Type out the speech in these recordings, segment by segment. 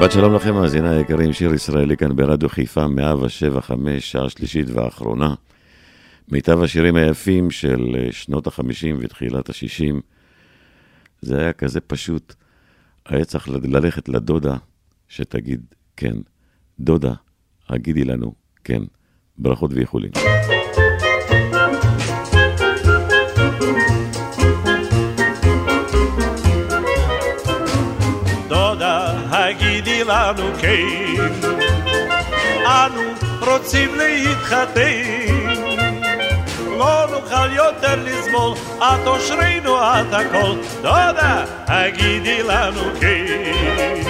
שבת שלום לכם, מאזיני היקרים, שיר ישראלי כאן ברדיו חיפה, 107.5, שעה שלישית ואחרונה. מיטב השירים היפים של אה, שנות ה-50 ותחילת ה-60. זה היה כזה פשוט. היה צריך ללכת לדודה שתגיד כן. דודה, הגידי לנו כן. ברכות ואיחולים. הגידי לנו כן, אנו רוצים להתחתן. לא נוכל יותר לסבול, את אושרנו את הכל. דודה, הגידי לנו כן.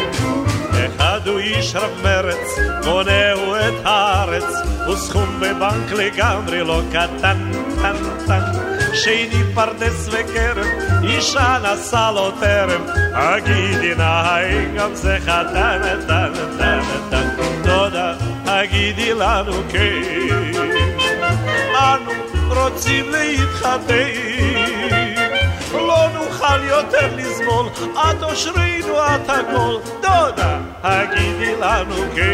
אחד הוא איש רב מרץ, בונהו את הארץ, וסכום בבנק לגמרי לא קטן, טן, טן. შენი პარდეს ვეკერემ იშანა სალოტერემ აგიდინა აიგამზე ხატანა ტანა ტანა ტანა დოდა აგიდილანუ კე ანუ პროცივლე ითხატეი ლონუ ხალიოტერლის მოლ ატო შრინუ ათაგოლ დოდა აგიდილანუ კე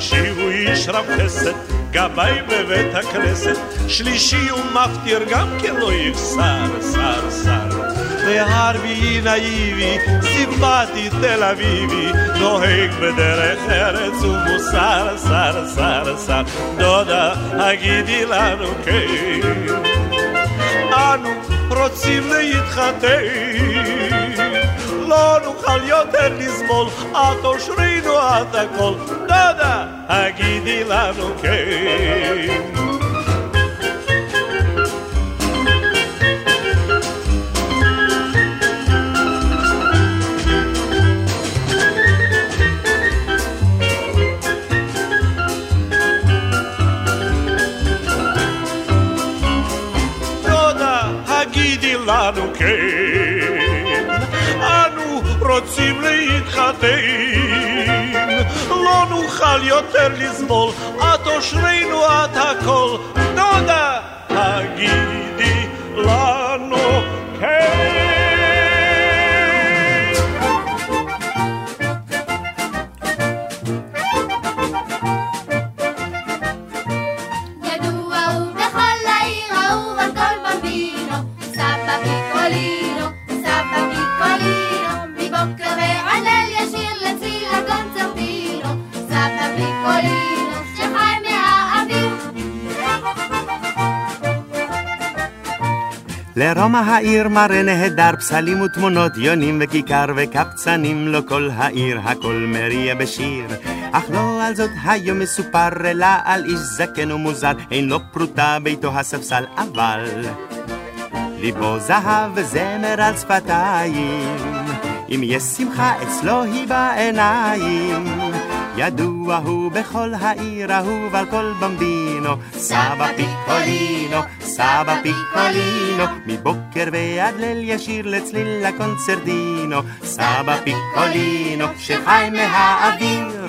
שלישי הוא איש רב חסד, גבאי בבית הכנסת, שלישי הוא מפטיר גם כן לא יחסר, שר, שר. והרביעי נאיבי, סימפטי תל אביבי, נוהג בדרך ארץ ומוסר, שר, שר, שר. דודה, הגידי לנו כן. אנו רוצים להתחתן. לא נוכל יותר לסבול, את אושרינו את הכל. דודה, הגידי לנו כן. דודה, הגידי לנו כן. להתחתן. לא נוכל יותר לסבול, את אושרנו את הכל. דודה, הגידי לנו כן. לרומא העיר מראה נהדר, פסלים ותמונות, יונים וכיכר וקבצנים, לא כל העיר, הכל מריע בשיר. אך לא על זאת היום מסופר, אלא על איש זקן ומוזר, אין לו פרוטה ביתו הספסל, אבל... ליבו זהב וזמר על שפתיים, אם יש שמחה אצלו היא בעיניים. ידוע הוא בכל העיר, אהוב על כל במבינו, סבא פיקולינו, סבא פיקולינו, מבוקר ועד ליל ישיר לצליל הקונצרדינו, סבא פיקולינו, שחי מהאוויר.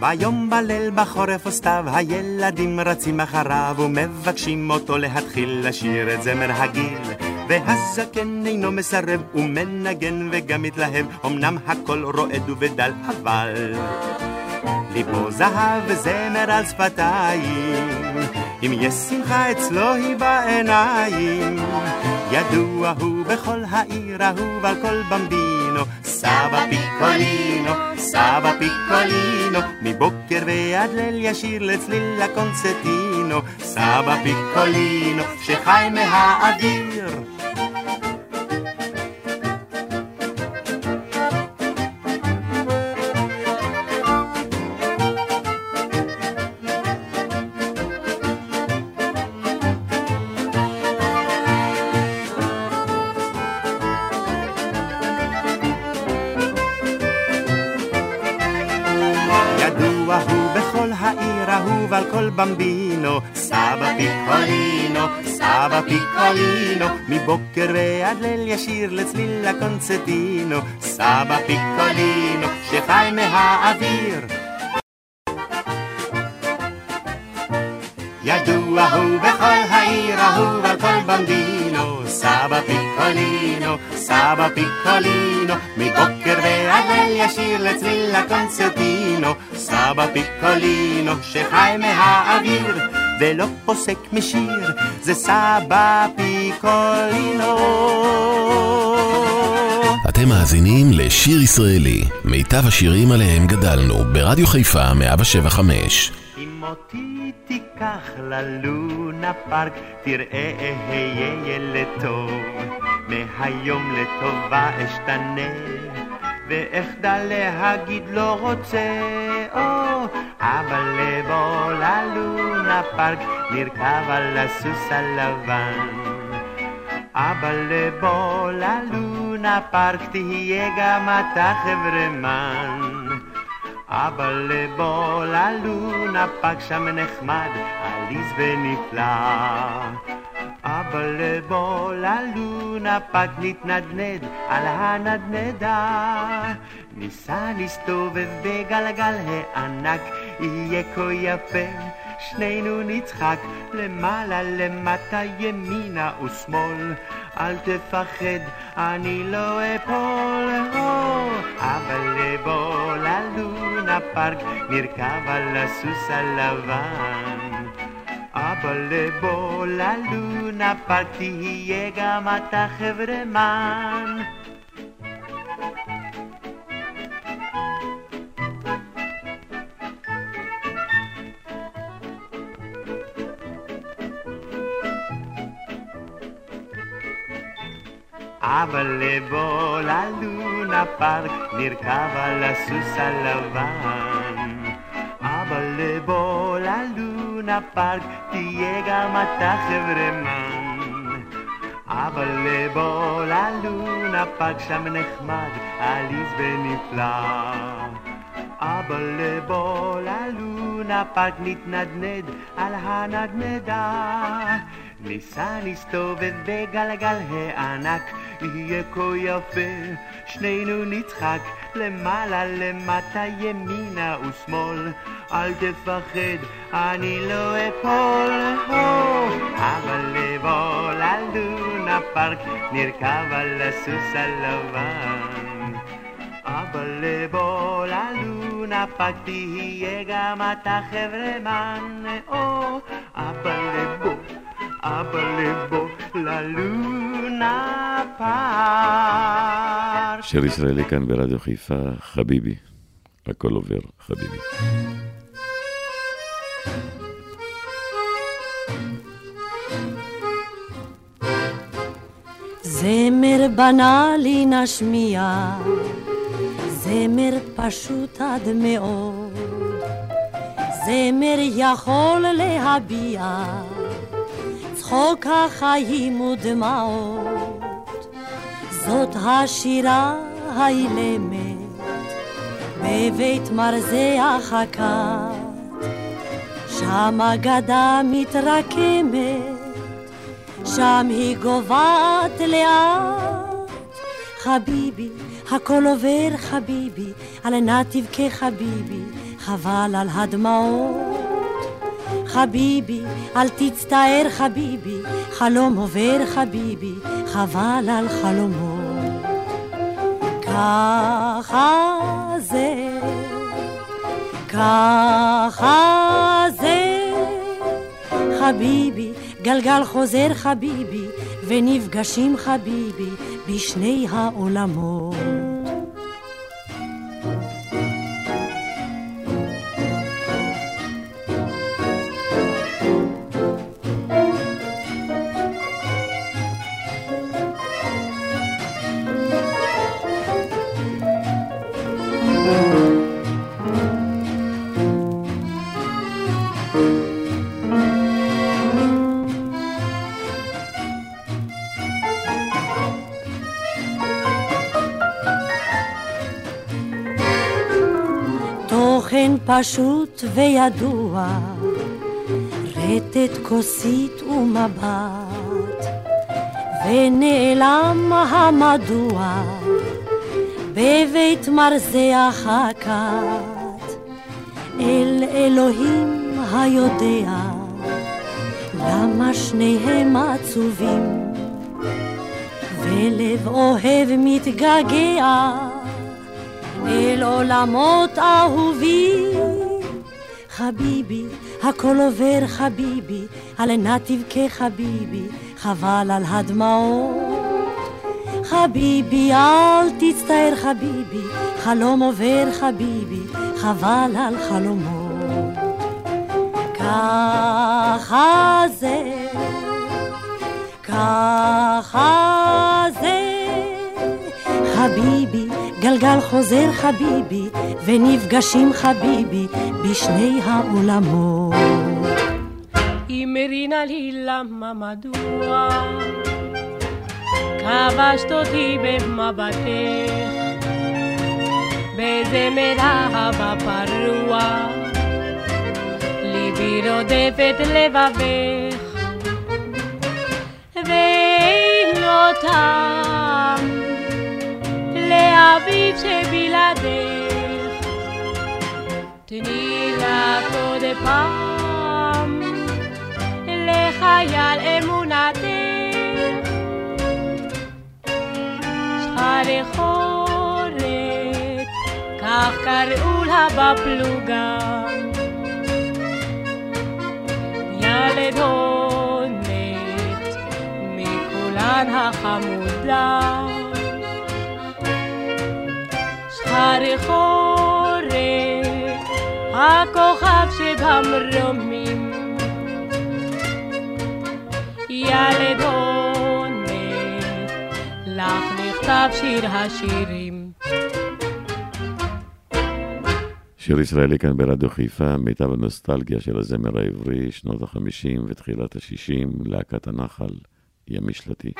ביום בליל בחורף וסתיו הילדים רצים אחריו ומבקשים אותו להתחיל לשיר את זמר הגיל והזקן אינו מסרב ומנגן וגם מתלהב אמנם הכל רועד ובדל אבל ליבו זהב וזמר על שפתיים. אם יש שמחה אצלו היא בעיניים. ידוע הוא בכל העיר אהוב על כל במבינו. סבא פיקולינו, סבא פיקולינו. מבוקר ועד ליל ישיר לצליל הקונצרטינו סבא פיקולינו שחי מהאוויר אהוב על כל במבינו סבא פיקולינו, סבא פיקולינו מבוקר ועד ליל ישיר לצליל הקונצרטינו סבא פיקולינו שחי מהאוויר ידוע הוא בכל העיר אהוב על כל במבינו סבא פיקולינו, סבא פיקולינו מבוקר ועד ליל ישיר לצליל הקונצרטינו. סבא פיקולינו שחי מהאוויר ולא פוסק משיר זה סבא פיקולינו. אתם מאזינים לשיר ישראלי, מיטב השירים עליהם גדלנו, ברדיו חיפה 175. אם אותי תיקח ללונה פארק, תראה אהיה ילד טוב. מהיום לטובה אשתנה, ואחדל להגיד לא רוצה, או, אבל לבוא ללונה פארק, נרכב על הסוס הלבן. אבל לבוא ללונה פארק תהיה גם אתה חברמן. אבל לבוא ללונה פארק שם נחמד, עליז ונפלא. אבל לבוא ללונה פארק נתנדנד על הנדנדה. ניסע נסתובב בגלגל הענק, יהיה כה יפה. שנינו נצחק למעלה למטה ימינה ושמאל אל תפחד אני לא אפול. הו אבל לבוא ללונה פארק נרכב על הסוס הלבן. אבל לבוא ללונה פארק תהיה גם אתה חברמן אבל לבוא ללונה פארק נרכב על הסוס הלבן. אבל לבוא ללונה פארק תהיה גם אתה חברמן. אבל לבוא ללונה פארק שם נחמד עליז ונפלא. אבל לבוא ללונה פארק נתנדנד על הנדנדה ניסע נסתובב בגלגל הענק, יהיה כה יפה, שנינו נצחק למעלה למטה ימינה ושמאל, אל תפחד, אני לא אפול, הו, אבל לבוא ללונה פארק, נרכב על הסוס הלבן. אבל לבוא ללונה פארק תהיה גם אתה חברמן, או, אבל לבוא abalevo שיר ישראלי כאן ברדיו חיפה, חביבי. הכל עובר, חביבי. זמר בנאלי נשמיע, זמר פשוט עד מאוד, זמר יכול להביע. צחוק החיים ודמעות, זאת השירה האילמת בבית מרזח הכת, שם אגדה מתרקמת שם היא גוועת לאט. חביבי, הכל עובר חביבי, על נא תבכה חביבי, חבל על הדמעות. חביבי, אל תצטער חביבי, חלום עובר חביבי, חבל על חלומות. ככה זה, ככה זה, חביבי, גלגל חוזר חביבי, ונפגשים חביבי בשני העולמות. פשוט וידוע, רטט כוסית ומבט, ונעלם המדוע בבית מרזח הכת, אל אלוהים היודע, למה שניהם עצובים, ולב אוהב מתגעגע. אל עולמות אהובים. חביבי, הכל עובר חביבי, על נא תבכה חביבי, חבל על הדמעות. חביבי, אל תצטער חביבי, חלום עובר חביבי, חבל על חלומות. ככה זה, ככה זה, חביבי, גלגל חוזר חביבי, ונפגשים חביבי בשני העולמות. אמרי נא לי למה מדוע? כבשת אותי במבטך בזמר אהבה פרוע ליבי רודף את לבבך ואין לו לאביב שבלעדך תני לך עוד פעם לחייל אמונתך. שחרחורת כך קראו לה בפלוגה. ילד הונת מכולן החמודה הרחורת, הכוכב שבמרומים. ילד עונה, לך נכתב שיר השירים. שיר ישראלי כאן ברדיו חיפה, מיטב הנוסטלגיה של הזמר העברי, שנות ה-50 ותחילת ה-60, להקת הנחל, ימי שלטי.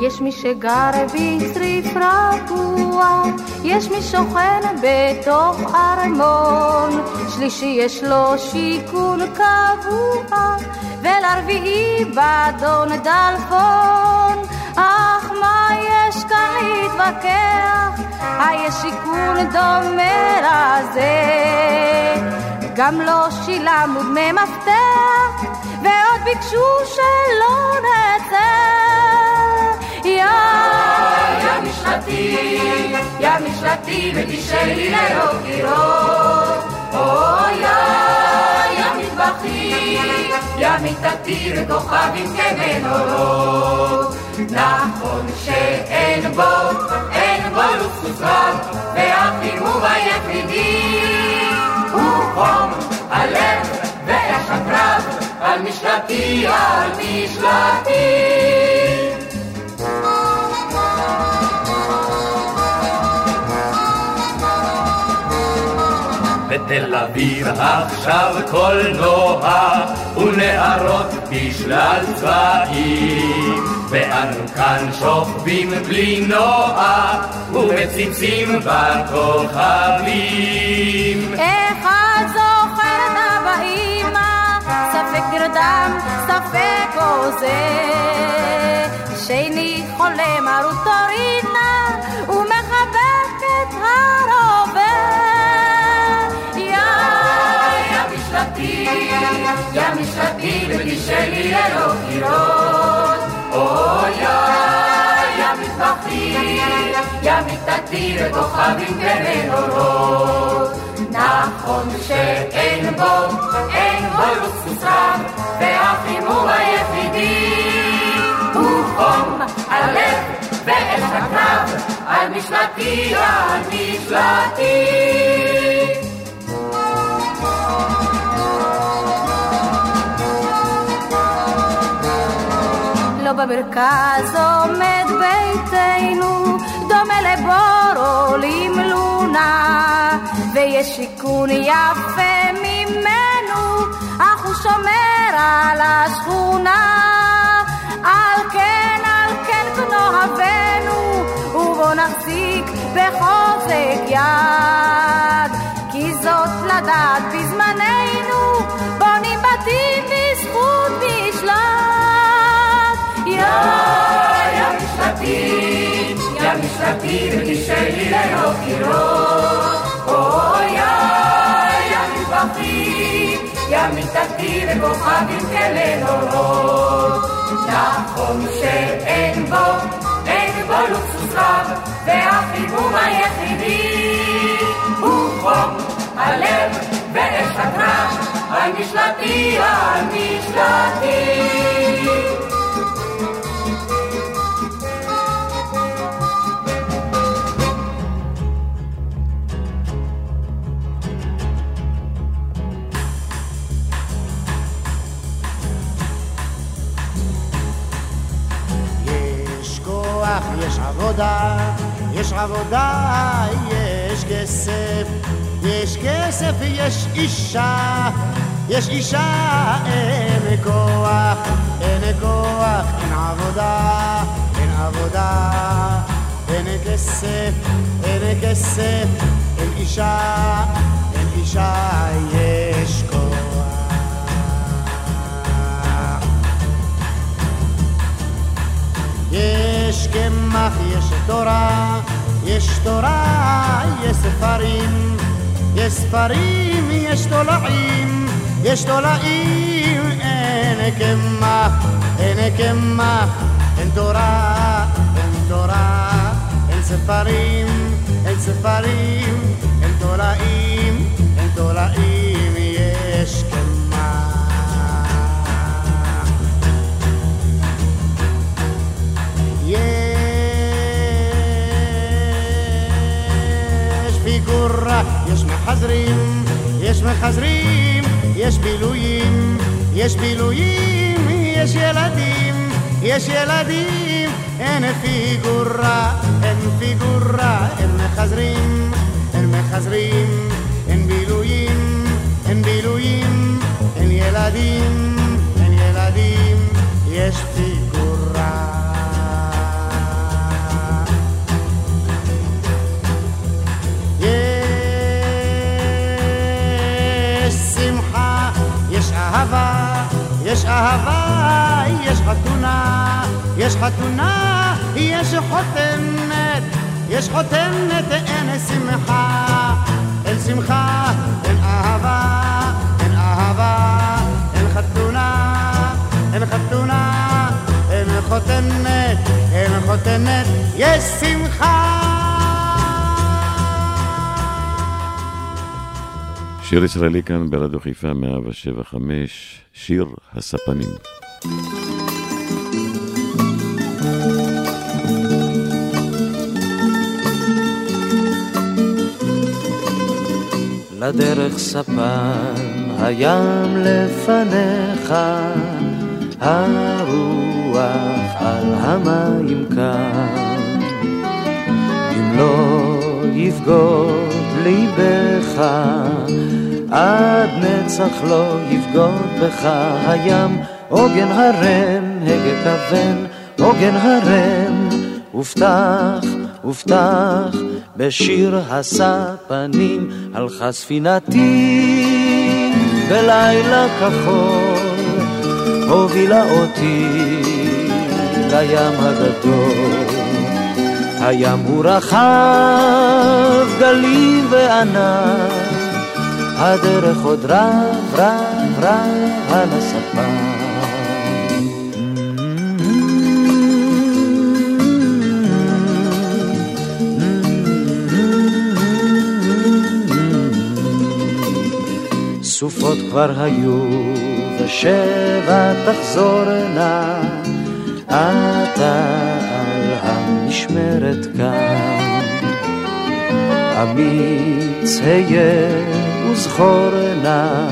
יש מי שגר בצריף רגוע, יש מי שוכן בתוך ארמון, שלישי יש לו שיכון קבוע, ולרביעי באדון דלפון. אך מה יש כאן להתווכח? היש שיכון דומה לזה. גם לא שילמנו דמי מפתח, ועוד ביקשו שלא נצא. יא משלתי, יא משלתי, ותשאלי ללא קירות. אוי, יא מטבחי, יא מיטתי, וכוכבים כמנורות. נכון שאין בו, אין בו לוקסוס רב, והחימום היחידי הוא חום הלב ואין על משלתי, על משלתי. בתל אביב עכשיו קולנוע ונערות בשלל צבעים. כאן שוכבים בלי נוע ומציצים בכוכבים. איך את זוכרת אבא אמא ספק נרדם ספק עוזה שני חולם על רוטורינה יא משלתי ותשאלי ללא קירות. אוי יא מטבחי, יא מיטתי וכוכבים כמנורות. נכון שאין בו, אין בו לוקסוס רב, והחימום היחידי הוא חום הלב ואש הקרב, על משלתי, על משלתי. במרכז עומד ביתנו, דומה לבור עולים לונה, ויש שיכון יפה ממנו, אך הוא שומר על השכונה. על כן, על כן כנוהבנו, ובוא נחזיק בחוזק יד, כי זאת לדעת בזמננו, בונים בתים יא משלתי ותשאלי ללא קירות. אוי יא מטבחי, יא מיטתי וכוכבים כמנורות. נכון שאין בו, אין בו לוקסוס רב, והחימום היחידי הוא חום הלב ואש הקרב, על משלתי, על משלתי. עבודה, יש עבודה, יש כסף, יש כסף ויש אישה, יש אישה, אין כוח, אין כוח, אין עבודה, אין עבודה, אין כסף, אין כסף, אין אישה, אין אישה, יש כוח. יש קמח, יש תורה, יש תורה, יש ספרים, יש ספרים, יש תולעים, יש תולעים, אין קמח, אין קמח, אין תורה, אין תורה, אין ספרים, אין ספרים, אין תולעים, אין תולעים, יש פיגורה, יש מחזרים, יש מחזרים, יש בילויים, יש בילויים, יש ילדים, יש ילדים, אין פיגורה, אין פיגורה, אין מחזרים, אין מחזרים, אין בילויים, אין בילויים, אין ילדים, אין ילדים, יש פיגורה. אהבה, יש אהבה, יש חתונה, יש חתונה, יש חותנת, יש חותנת, אין שמחה, אין שמחה, אין אהבה, אין אהבה, אין חתונה, אין חתונה, אין חותנת, אין חותנת, יש שמחה. שיר ישראלי כאן ברדיו חיפה 175, שיר הספנים. לדרך ספן הים לפניך, הרוח על המים כאן. אם לא יבגוד ליבך, עד נצח לא יבגוד בך הים, עוגן הרם, הגה כוון, עוגן הרם, ופתח, ופתח, בשיר הספנים, הלכה ספינתי. בלילה כחול, הובילה אותי לים הגדול. הים הוא רחב, גלים וענן, הדרך עוד רב, רב, רב על הספה. סופות כבר היו, ושבע תחזורנה, אתה המשמרת כאן. אמיץ היה וזכור נא,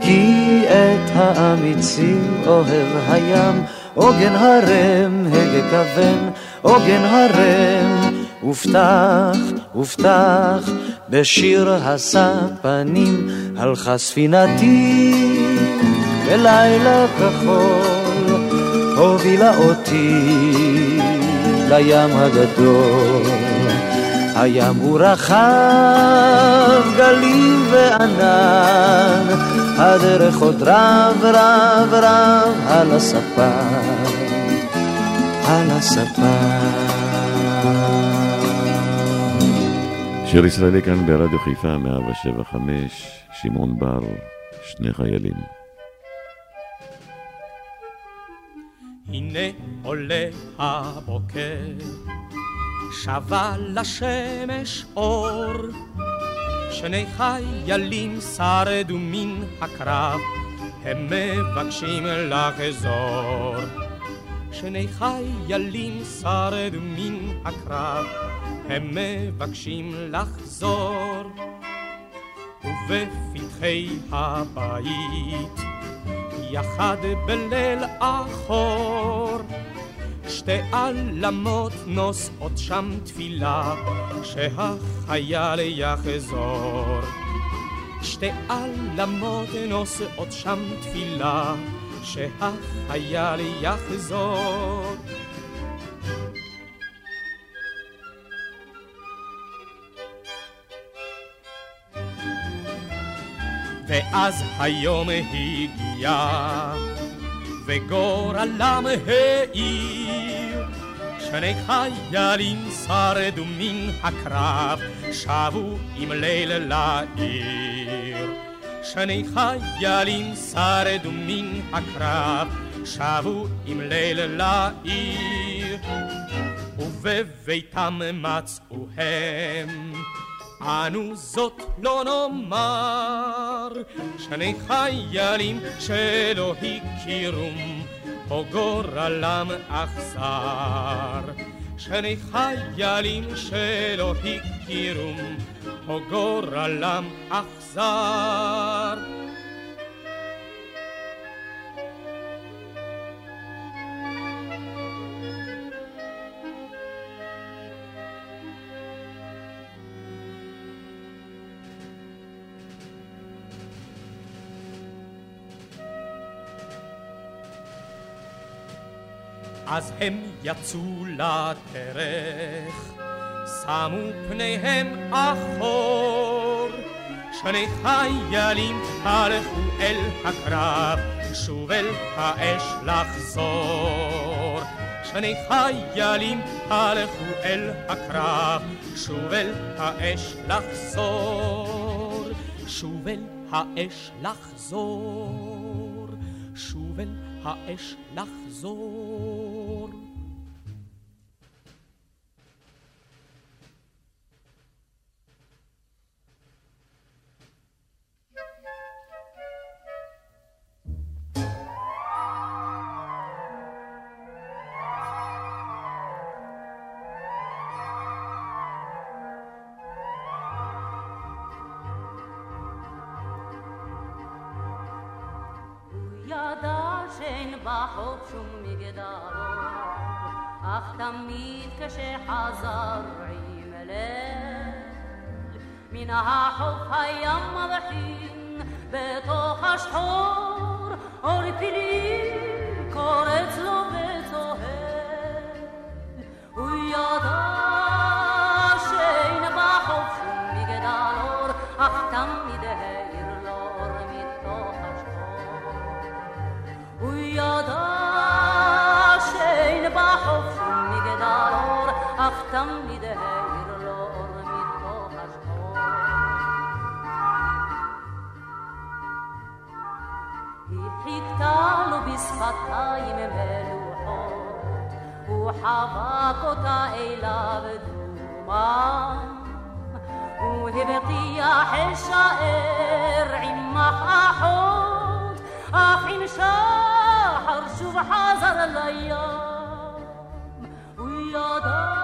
כי את האמיצים אוהב הים, עוגן הרם, הגה כוון, עוגן הרם, ופתח, ופתח, בשיר הספנים, הלכה ספינתי בלילה כחול, הובילה אותי לים הגדול. הים הוא רחב, גלים וענן, הדרך עוד רב רב רב על הספה, על הספה. שיר ישראלי כאן ברדיו חיפה, 175, שמעון בר, שני חיילים. הנה עולה הבוקר, שבה לשמש אור. שני חיילים שרדו מן הקרב, הם מבקשים לחזור. שני חיילים שרדו מן הקרב, הם מבקשים לחזור. ובפתחי הבית, יחד בליל אחור, שתי עלמות נושאות שם תפילה, שהחייל יחזור. שתי עלמות נושאות שם תפילה, שהחייל יחזור. ואז היום הגיע, וגורלם העיר. שני חיילים שרדו מן הקרב, שבו עם ליל לעיר. שני חיילים שרדו מן הקרב, שבו עם ליל לעיר. ובביתם מצאו הם אנו זאת לא נאמר, שני חיילים שלא הכירום, או גורלם אכזר. שני חיילים שלא הכירום, או גורלם אכזר. אז הם יצאו לדרך, שמו פניהם אחור. שני חיילים הלכו אל הקרב, שוב אל האש לחזור. שני חיילים הלכו אל הקרב, שוב אל האש לחזור. שוב אל האש לחזור. שוב אל האש לחזור. שאין בחוף שום מגדלו, אך תמיד כשחזר עם ליל, מן החוף הים מבחין בתוך השחור, אור פילים קורץ לו וצוהל, הוא ידע תמיד העיר לו אור מתוך השחור. היא חיכתה לו בשפתיים מלוחות, הוא חבק אותה אליו דומם. הוא הבטיח אשאר עמך אחות, אך עם שחר שוב חזר לים. הוא ידע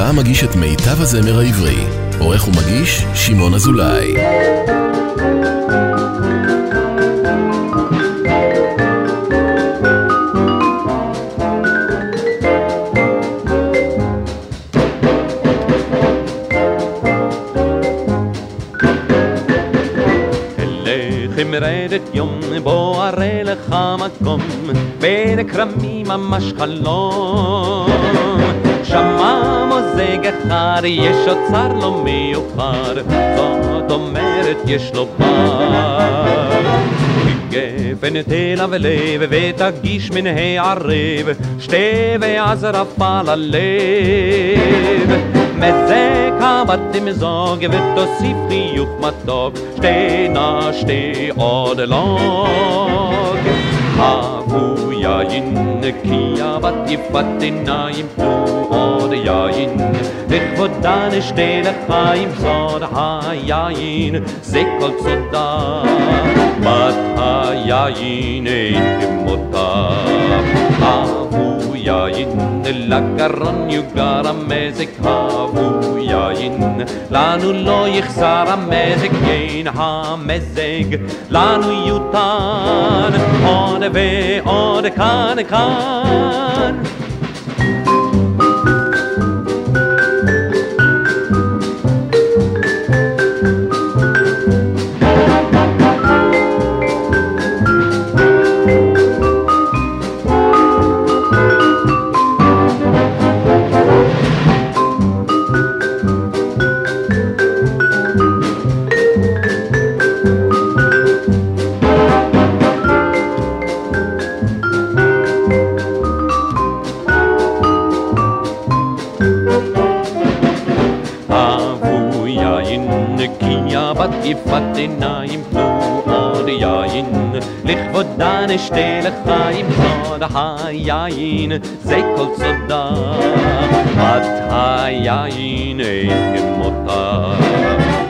חיפה מגיש את מיטב הזמר העברי. עורך ומגיש, שמעון אזולאי. אלך אמרדת יום בו אראה לך מקום בין הכרמים ממש חלום אחד יש אוצר לא מיוחד זאת אומרת יש לו בר גפן תלה ולב ותגיש מן הערב שתי ועזרף על הלב מזה כמה תמזוג ותוסיף חיוך מתוק שתי נא שתי עוד לוג Havuyayin Kiyabat Yifatinayim Od Yayin Lechodan Shtelechaim Zod Hayayin Zekol Tzoda Bat Hayayin Ein Imota יין, לגרון יוגר המזג, אהבו יין. לנו לא יחסר המזג, אין המזג, לנו יותן. עוד ועוד כאן כאן. יפת עיניים, תנו עוד יין. לכבודה נשתה לחיים, סוד היין, זה כל סודה. בת היין אין כמותה.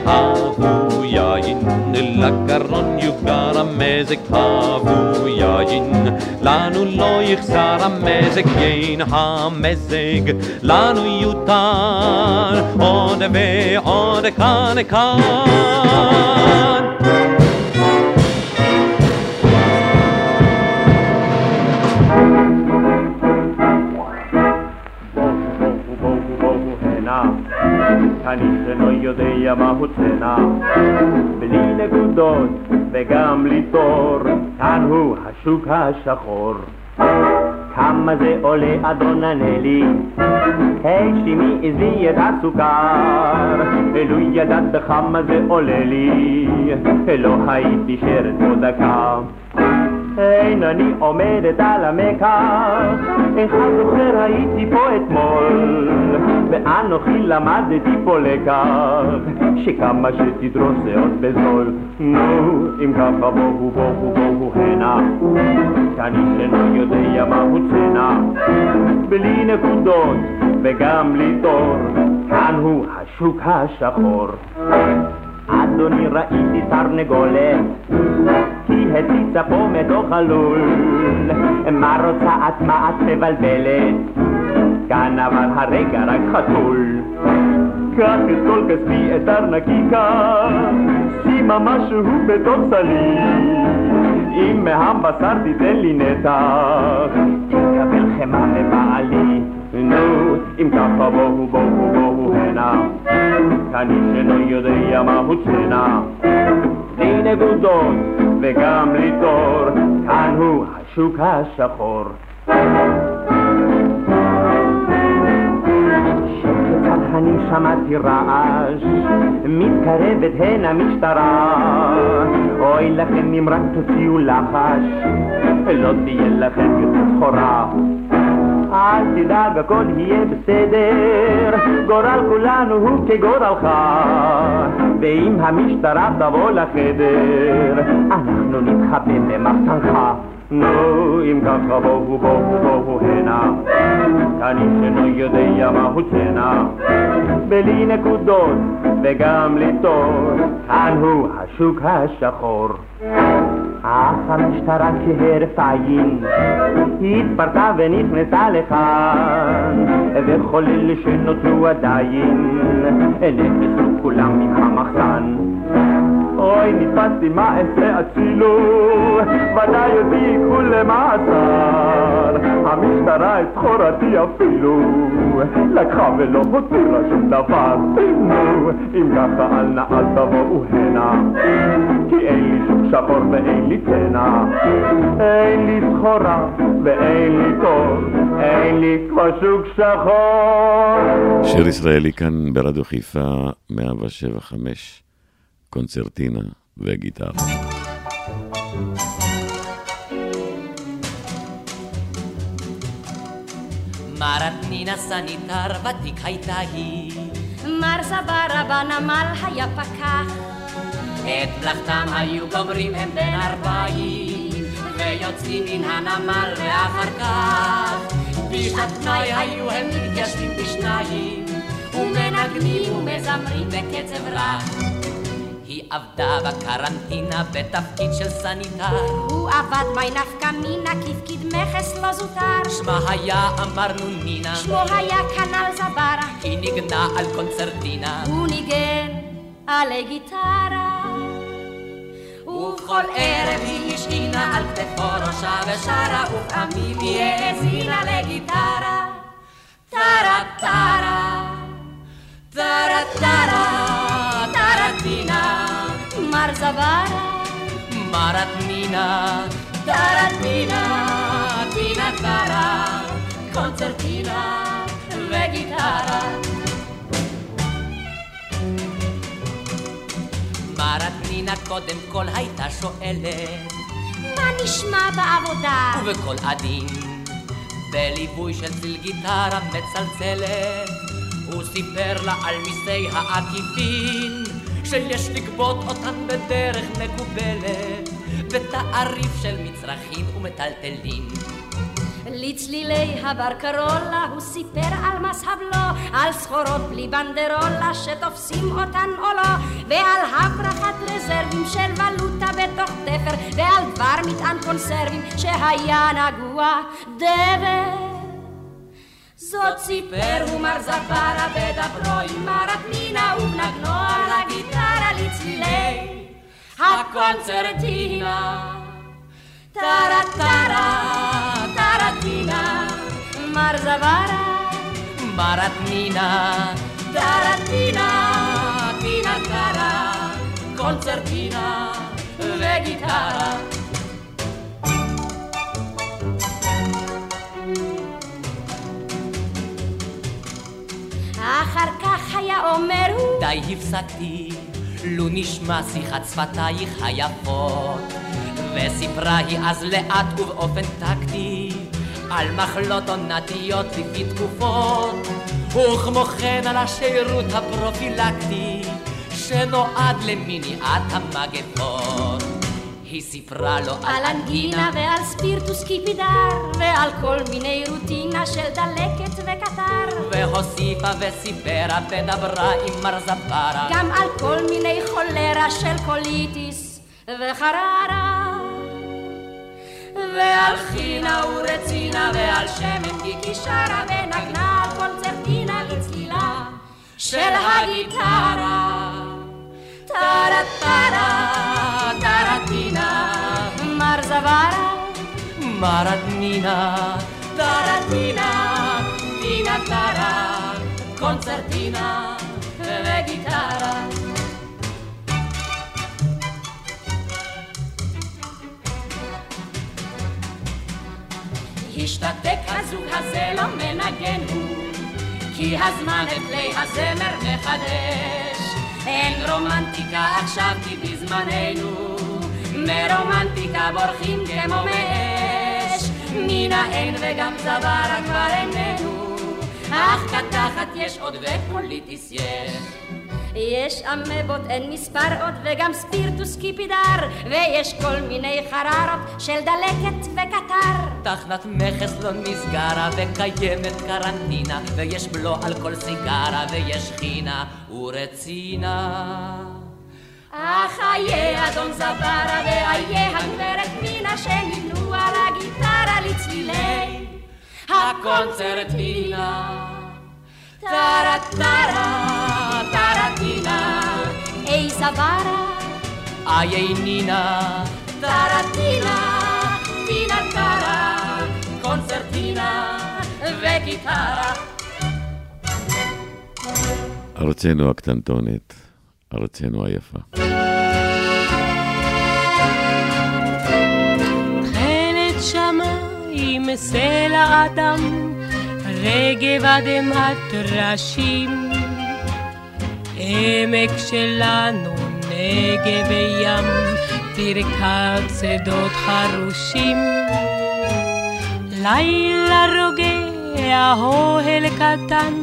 אהבו יין, לגרון יוגר המזג, אהבו יין. לנו לא יחסר המזג, אין המזג, לנו יותן. עוד ועוד כאן כאן. מהו צנע, בלי נקודות וגם בלי תור, כאן הוא השוק השחור. כמה זה עולה אדון הנלי? היי שימי עזבי את הסוכר, אלו ידעת בכמה זה עולה לי, לא הייתי שרת פה דקה. אין אני עומדת על המקח, אחד זוכר הייתי פה אתמול, ואנוכי למדתי פה לקח, שכמה שתדרוס זה עוד בזול. נו, אם ככה בואו בואו בואו הנה, שאני שלא יודע מהו צנע, בלי נקודות וגם בלי תור, כאן הוא השוק השחור. אדוני ראיתי תרנגולת, היא הציצה פה מתוך הלול. מה רוצה את, מה את מבלבלת? כאן עבר הרגע רק חתול. קח את כל כספי את ארנקיקה, שימה משהו בתוך סלי. אם מהבשר תיתן לי נתח, תקבל חמאה מבעלי. נו, אם ככה בואו בואו בואו הנה, אני שלא יודע מהו צנע. בלי נקודות וגם בלי תור, כאן הוא השוק השחור. אני שמעתי רעש, מתקרבת הנה משטרה. אוי לכם אם רק תוציאו לחש, לא תהיה לכם יותר סחורה. אל תדאג, הכל יהיה בסדר, גורל כולנו הוא כגורלך. ואם המשטרה תבוא לחדר, אנחנו נתחבא במחסנך. נו, אם ככה בואו בואו בואו הנה, אני שלא יודע מהו צנע, בלי נקודות וגם בלי תור, כאן הוא השוק השחור. אך המשטרה כהרף היא התפרקה ונכנסה לכאן, וכל אלה שנותרו עדיין, נכנסו כולם מן המחסן. אוי, נתפסתי מה אעשה הצילו, ודאי אותי ייקחו למאסר. המשטרה את סחורתי אפילו לקחה ולא הותירה שום דבר. נו, אם ככה אל נא אל תבואו הנה, כי אין לי שוק שחור ואין לי צנע. אין לי סחורה ואין לי תור, אין לי כבר שוק שחור. שיר ישראלי כאן ברדיו חיפה 175, קונצרטינה וגיטרה. מרתנינה סניטר ותיק הייתה היא, מר סברה בנמל היה פקח, את מלאכתם היו גומרים הם בן ארבעים, ויוצאים מן הנמל ואחר כך. בשעת פנאי היו הם מתיישבים בשניים ומנגנים ומזמרים בקצב רע היא עבדה בקרנטינה בתפקיד של סניטר. הוא עבד מי נפקא מינה כפקיד מכס לא זוטר. שמה היה אמרנו נינה. שמו היה כנ"ל זברה. היא ניגנה על קונצרטינה. הוא ניגן עלי גיטרה. ובכל ערב היא השעינה על כתפו ראשה ושרה ופעמים היא האזינה לגיטרה. טרה טרה. טרה טרה זברה מרטנינה טרטינה טינה טרה קונצרטינה וגיטרה מרטנינה קודם כל הייתה שואלת מה נשמע בעבודה? ובקול עדין בליווי של צליל גיטרה מצלצלת הוא סיפר לה על מיסי העקיפין שיש לגבות אותן בדרך מקובלת בתעריף של מצרכים ומטלטלים לצלילי הברקרולה הוא סיפר על מס הבלו, על סחורות בלי בנדרולה שתופסים אותן או לא, ועל הברחת רזרבים של ולוטה בתוך תפר, ועל דבר מטען קונסרבים שהיה נגוע דבר. זאת סיפר הוא מר זפרה ודברו עם מרת מינה ובנגנו על הגיטרה לצלילי הקונצרטינה. טרה טרה טרטינה מר זברה מרטנינה טרטינה טינה אומר הוא? די הפסקתי, לו נשמע שיחת שפתייך היפות. וסיפרה היא אז לאט ובאופן טקטי על מחלות עונתיות לפי תקופות. וכמו כן על השירות הפרופילקטי שנועד למניעת המגפות היא סיפרה לו על אנגינה ועל ספירטוס קיפידר ועל כל מיני רוטינה של דלקת וקטר והוסיפה וסיפרה ודברה עם מר זפרה גם על כל מיני חולרה של קוליטיס וחררה ועל חינה ורצינה ועל שמן גיקי שרה ונגנה קונצרטינה לצלילה של הגיטרה טרה טרה זברה מרטנינה טרטינה טינה טרה קונצרטינה וגיטרה השתתק הזוג הזה לא מנגן הוא כי הזמן את כלי הזמר מחדש אין רומנטיקה עכשיו כי בזמננו מרומנטיקה בורחים כמו מאש מן האין וגם זברה כבר איננו אך קטחת יש עוד ופוליטיס יש יש אמבות אין מספר עוד וגם ספירטוס קיפידר ויש כל מיני חררות של דלקת וקטר תחנת מכס לא נסגרה וקיימת קרנטינה ויש בלו על כל סיגרה ויש חינה ורצינה אך איה אדון זברה ואיה הגברת מינה שניגנו על הגיטרה לצלילי הקונצרטינה טרה טרה טרטינה אי זברה איי נינה טרטינה טינה טרה קונצרטינה וגיטרה ארצנו הקטנטונת, ארצנו היפה. תכלת שמיים סלע אדם, רגב אדמת טרשים. עמק שלנו נגב וים, ברכת שדות חרושים. לילה רוגע אוהל קטן,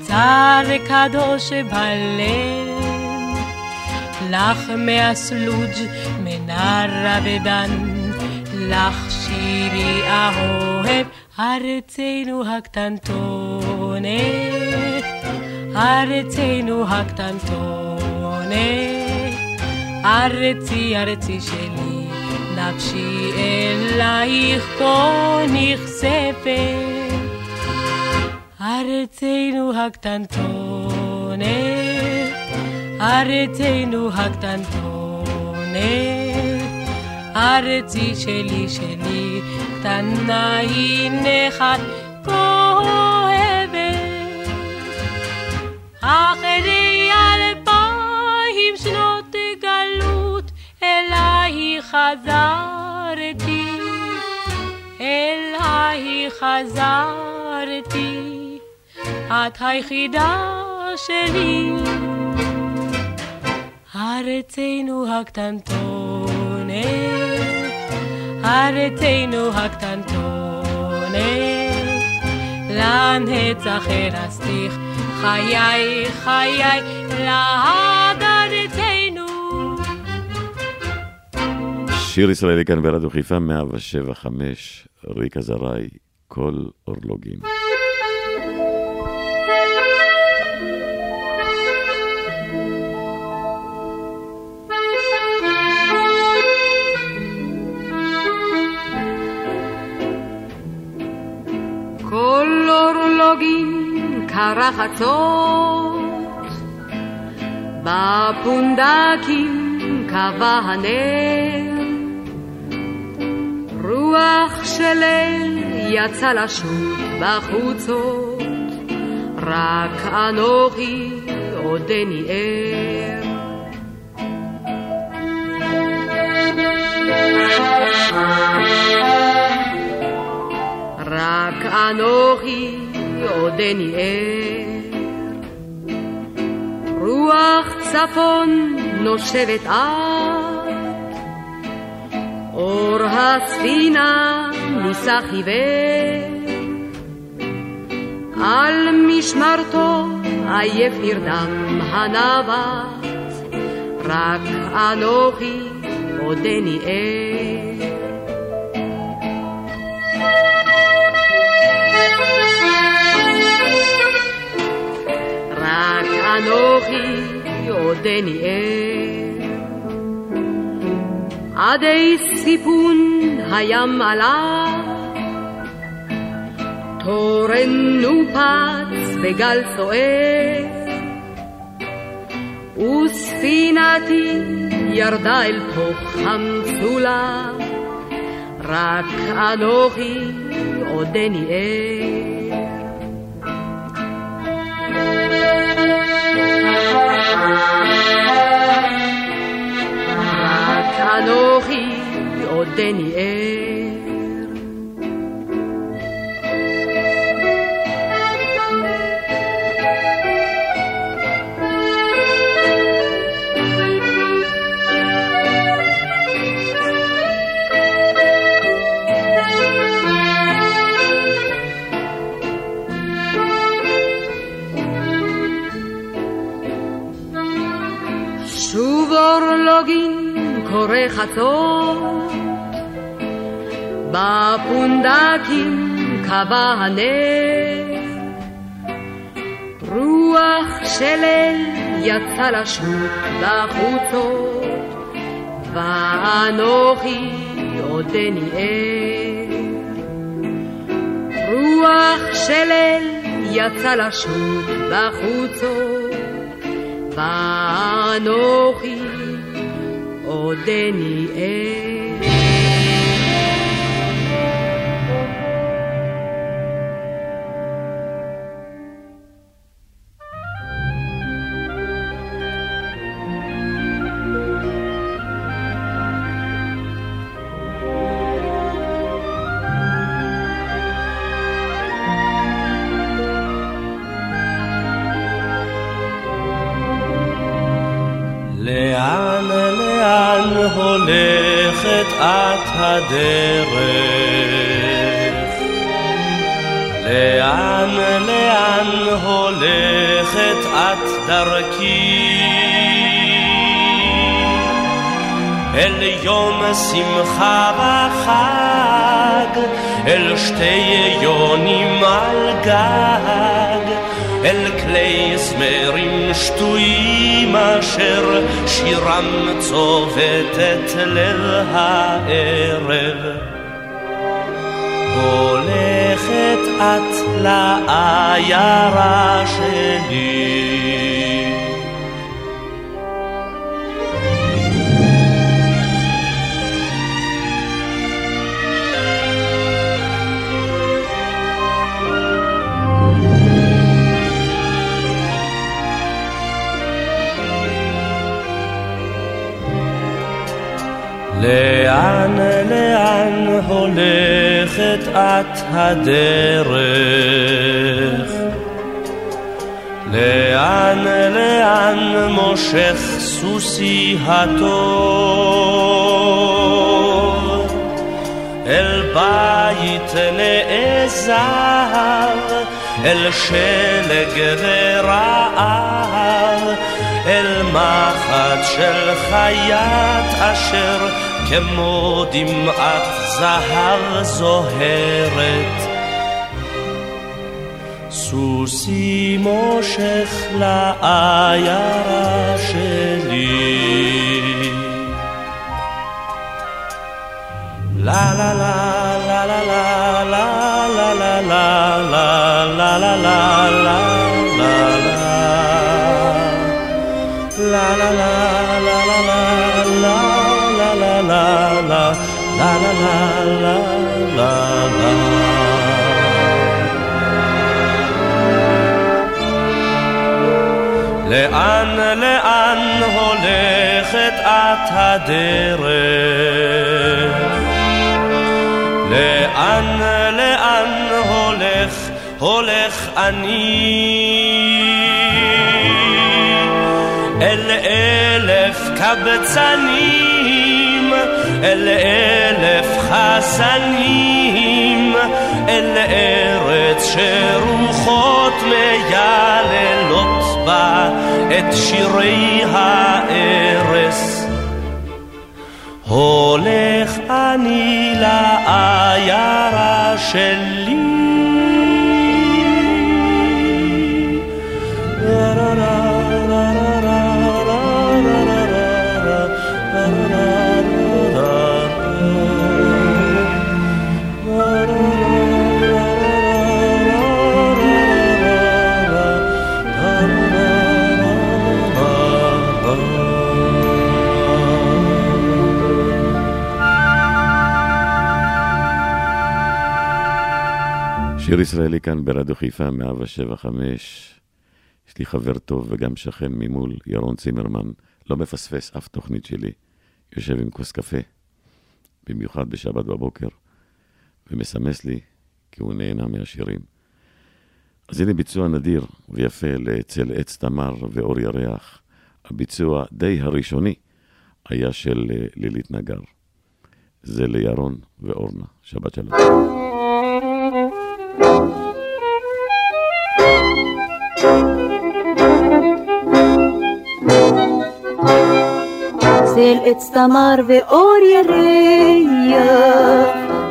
צר קדוש בלב. לך מהסלוג' מנרה ודן, לך שירי אהוב, ארצנו הקטנטונת, ארצנו הקטנטונת, ארצי ארצי שלי, נפשי אלייך כה נכספת, ארצנו הקטנטונת, ארצנו הקטנטונת. ארצי שלי שלי, קטנה היא נחת כואבת. אחרי אלפיים שנות גלות, אליי חזרתי, אליי חזרתי, את היחידה שלי. ארצנו הקטנטונת ארצנו הקטנטונת, לנצח ארסתיך, חיי חיי לעד ארצנו. שיר ישראלי כאן ברדיו חיפה 175, ריקה זרעי, כל אורלוגים. כרחצות, בפונדקים קבע הנר, רוח של אל יצא לשוט בחוצות, רק אנוכי עודני ער. רק אנוכי עודני ער. רוח צפון נושבת את, אור הספינה נישא חיוור. על משמרתו עייף נרדם הנווט, רק אנוכי עודני ער. אנוכי עודני ער. עדי סיפון הים עלה, תורן נופץ בגל סוער, וספינתי ירדה אל תוך המצולה, רק אנוכי עודני ער. אנוכי עודני ער. קורא חצות, בפונדקים קבע הנר, רוח של אל יצא לשוט בחוצות, ואנוכי עודני ער. רוח של אל יצא לשוט בחוצות, ואנוכי עודני ער. לאן, לאן הולכת את הדרך? לאן, לאן הולכת את דרכי? אל יום שמחה וחג, אל שתי יונים על גג, אל כלי זמרים שטויים אשר שירם צובט את ליל הערב. הולכת את לעיירה שלי לאן, לאן הולכת את הדרך? לאן, לאן מושך סוסי הטוב? אל בית נעזר, אל שלג ורעב, אל מחט של חיית אשר כמו דמעת זהב זוהרת. סוסי מושך לעיירה שלי. לה לה לה לה לה לה לה לה לה לה לה לה la la לאן, לאן הולכת את הדרך? לאן, לאן הולך, הולך אני? אל אלף קבצנים, אל אלף חסנים, אל ארץ שרוחות מייללות בה את שירי הארס. הולך אני לעיירה שלי ישראלי כאן ברדיו חיפה, 175. יש לי חבר טוב וגם שכן ממול, ירון צימרמן, לא מפספס אף תוכנית שלי. יושב עם כוס קפה, במיוחד בשבת בבוקר, ומסמס לי כי הוא נהנה מהשירים. אז הנה ביצוע נדיר ויפה לצל עץ תמר ואור ירח. הביצוע די הראשוני היה של אה, לילית נגר. זה לירון ואורנה. שבת שלום. צל עץ תמר ואור ירח,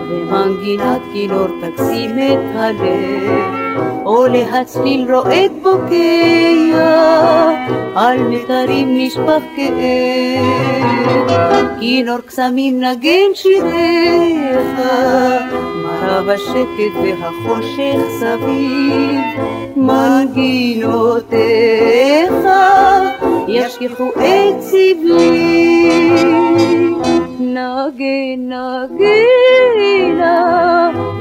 ומנגינת כינור תקסים את הלב, או להצליל רועד בוקע, על מיתרים נשפך כאב. כינור קסמים נגן שיריך, מרה בשקט והחושך סביב, מנגינותיך ישכחו את סבלי. נגן נגינה,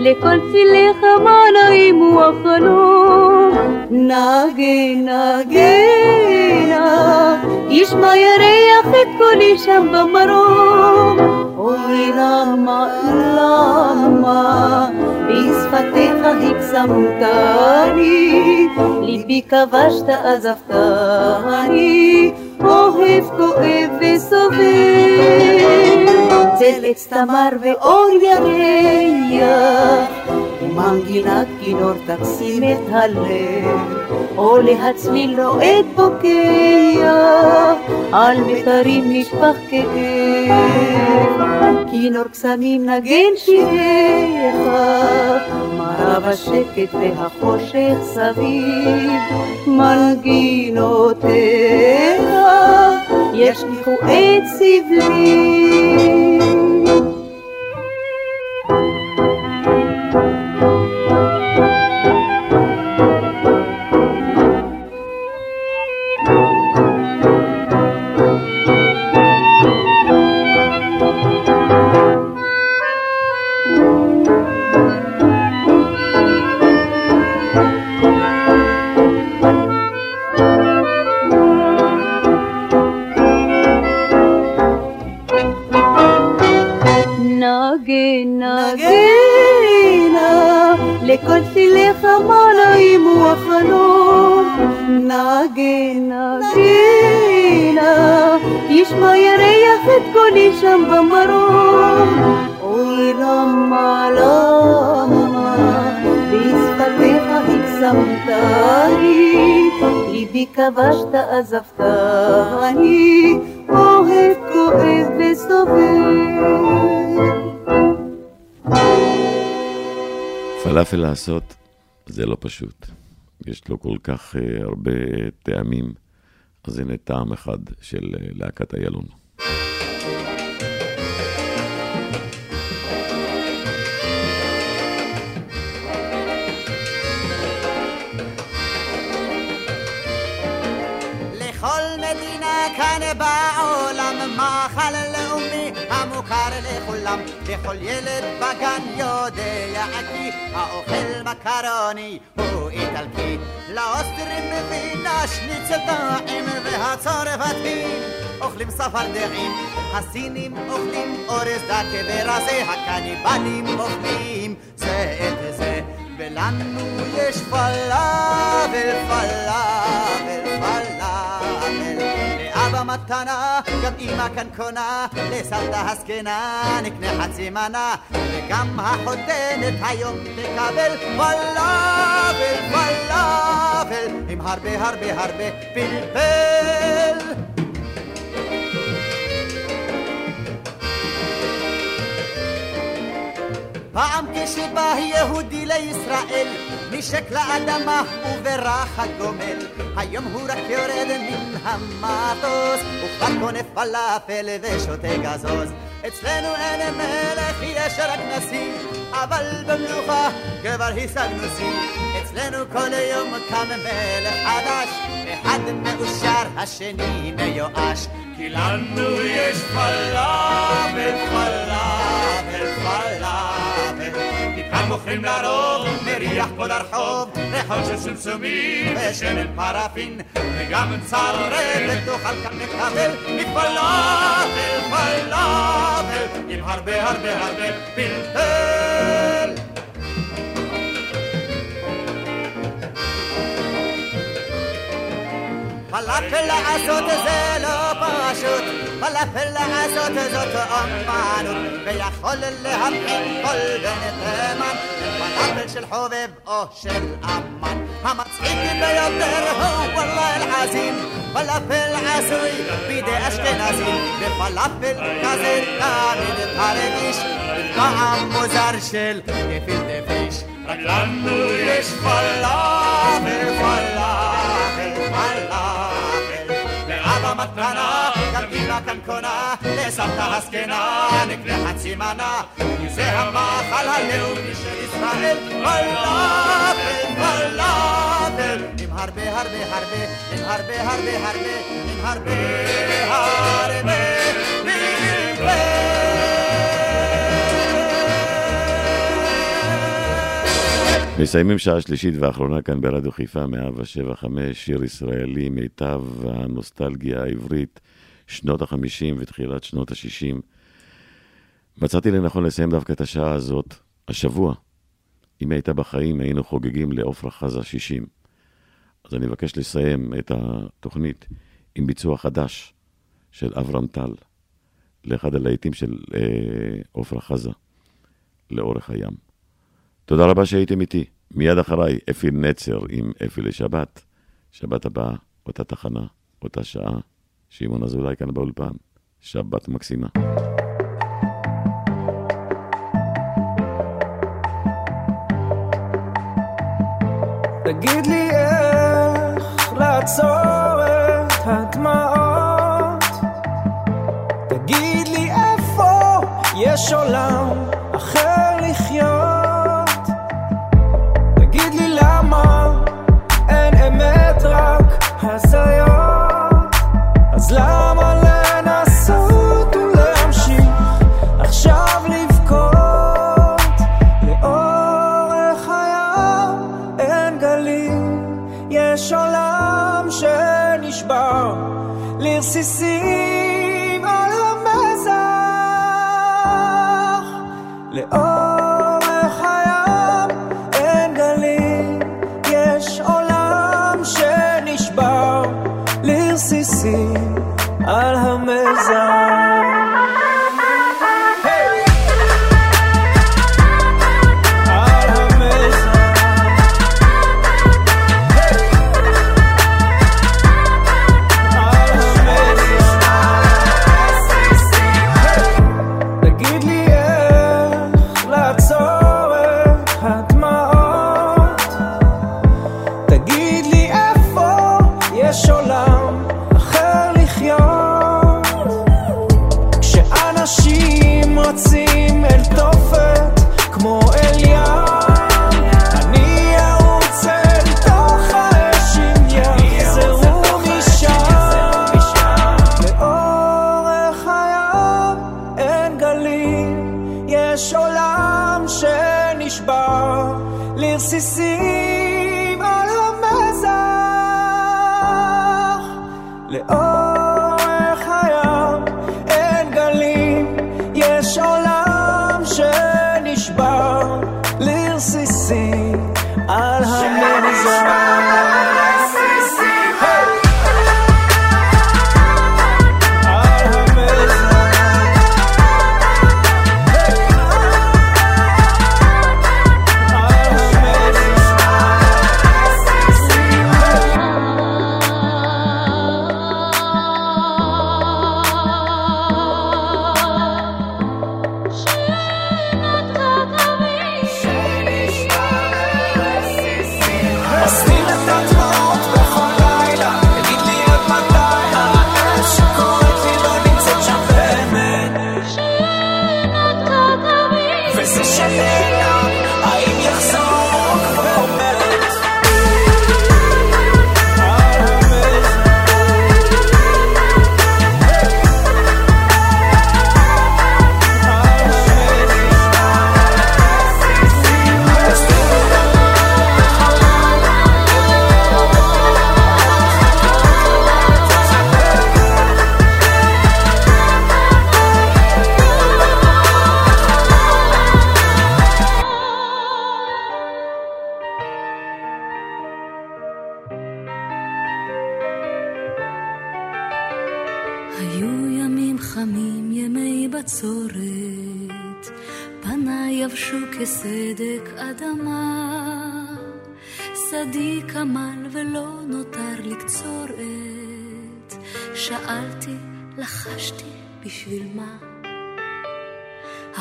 לכל צילך מה נעים הוא החלום. נגן נגינה, ישמע ירח את קולי שם במרום. אוי למה, למה, בשפתיך הקסמתני, ליבי כבשת עזבתני, אוהב כואב וסובל. צל עץ תמר ואור ירח, ומנגינת כינור תקסים את הלב, או להצליל רועד בוקע, על מיתרים נשפך כאב, כינור קסמים נגן שיריך, מרב השקט והחושך סביב, מנגינותיך ישליכו את סבלי. יש לו כל כך uh, הרבה טעמים, אז הנה טעם אחד של uh, להקת איילון. כאן בעולם מאכל המוכר לכולם וכל ילד בגן יודע כי האוכל מקרוני הוא איטלקי. לאוסטרים מבינה שניצל טעים והצרפתים. אוכלים צפרדעים הסינים אוכלים אורז דקה ורזה הקניבלים אוכלים זה את זה. ולנו יש פלאבל פלאבל פלאבל אבא מתנה, גם אמא כאן קונה, לסבתא הזקנה נקנה חצי מנה, וגם החותנת היום תקבל פלאבל, פלאבל, עם הרבה הרבה הרבה פלפל. פעם כשבא יהודי לישראל, נשק לאדמה וברח הגומל. היום הוא רק יורד מן המטוס, וכבר קונה פלאפל ושותה גזוז. אצלנו אין מלך, יש רק נשיא, אבל במלוכה כבר השגנו שיא. אצלנו כל יום קם מלך חדש, אחד מאושר, השני מיואש. כי לנו יש פלאפל, פלאפל, פלאפל. כי כאן מוכרים לרוב, מריח כל הרחוב, ריחות של סומסומים ושמן פרפין, וגם צרבת תאכל כאן מקבל מפלאפל, פלאפל, עם הרבה הרבה הרבה פלפל. פלאפל לעשות זה לא פשוט, פלאפל לעשות זאת אומנות, ויכול להבחין כל בן תימן, פלאפל של חובב או של אמן. המצחיק ביותר הוא וואלה אל-עזים, פלאפל עשוי בידי אשכנזים, ופלאפל כזה תמיד תרגיש, טעם מוזר של געפילטע פיש. רק לנו יש פלאפל, פלאפל, פלאפל. לאבא מתנה, גם אמא כאן קונה, לסבתא הזקנה, נקנה חצי מנה. כי זה המאכל הלאומי של ישראל, פלאפל, פלאפל. עם הרבה הרבה הרבה, עם הרבה הרבה הרבה, עם הרבה הרבה פלפל. מסיימים שעה שלישית ואחרונה כאן ברדיו חיפה 175, שיר ישראלי, מיטב הנוסטלגיה העברית, שנות החמישים ותחילת שנות השישים. מצאתי לנכון לסיים דווקא את השעה הזאת, השבוע. אם היא הייתה בחיים, היינו חוגגים לעופרה חזה 60. אז אני מבקש לסיים את התוכנית עם ביצוע חדש של אברהם טל, לאחד הלהיטים של עופרה אה, חזה, לאורך הים. תודה רבה שהייתם איתי. מיד אחריי, אפי נצר עם אפי לשבת. שבת הבאה, אותה תחנה, אותה שעה. שמעון אזולאי כאן באולפן. שבת מקסימה. תגיד לי איך לעצור את הדמעות תגיד לי איפה יש עולם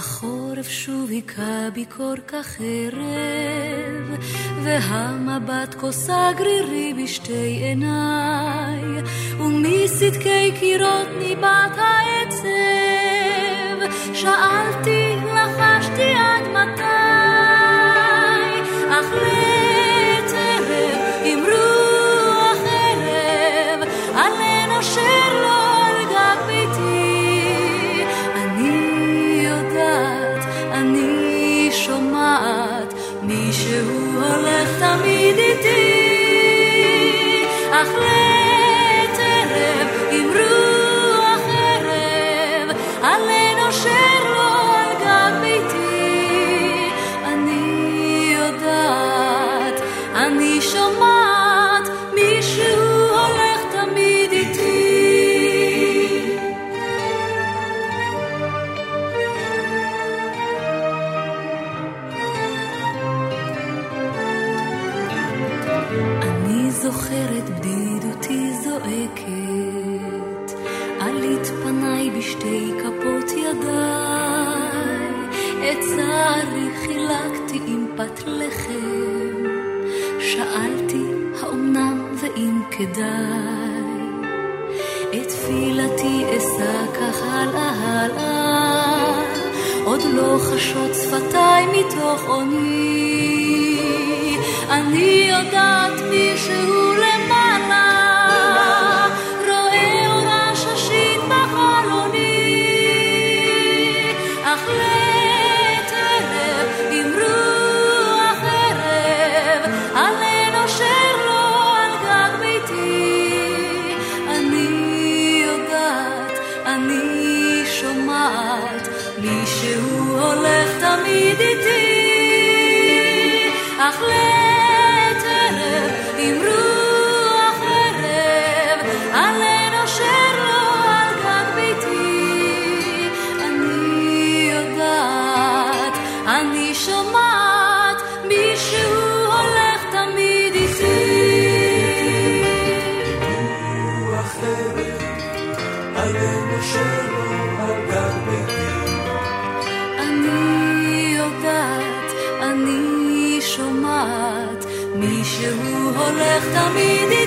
החורף שוב היכה בי כל כך ערב, והמבט כוסה גרירי בשתי עיניי, ומסדקי קירות ניבט העצב, שאלתי, לחשתי עד מתי? hasta נערי חילקתי עם פת לחם, שאלתי האומנם ואם כדאי, את תפילתי אשא כך הלאה הלאה, עוד לא חשות שפתיי מתוך עוני, אני יודעת מי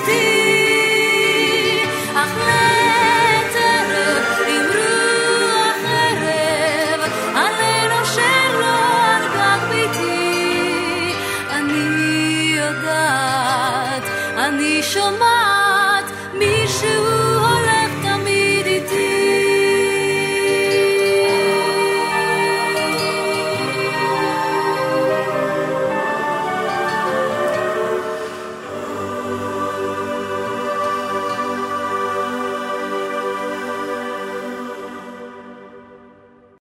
easy.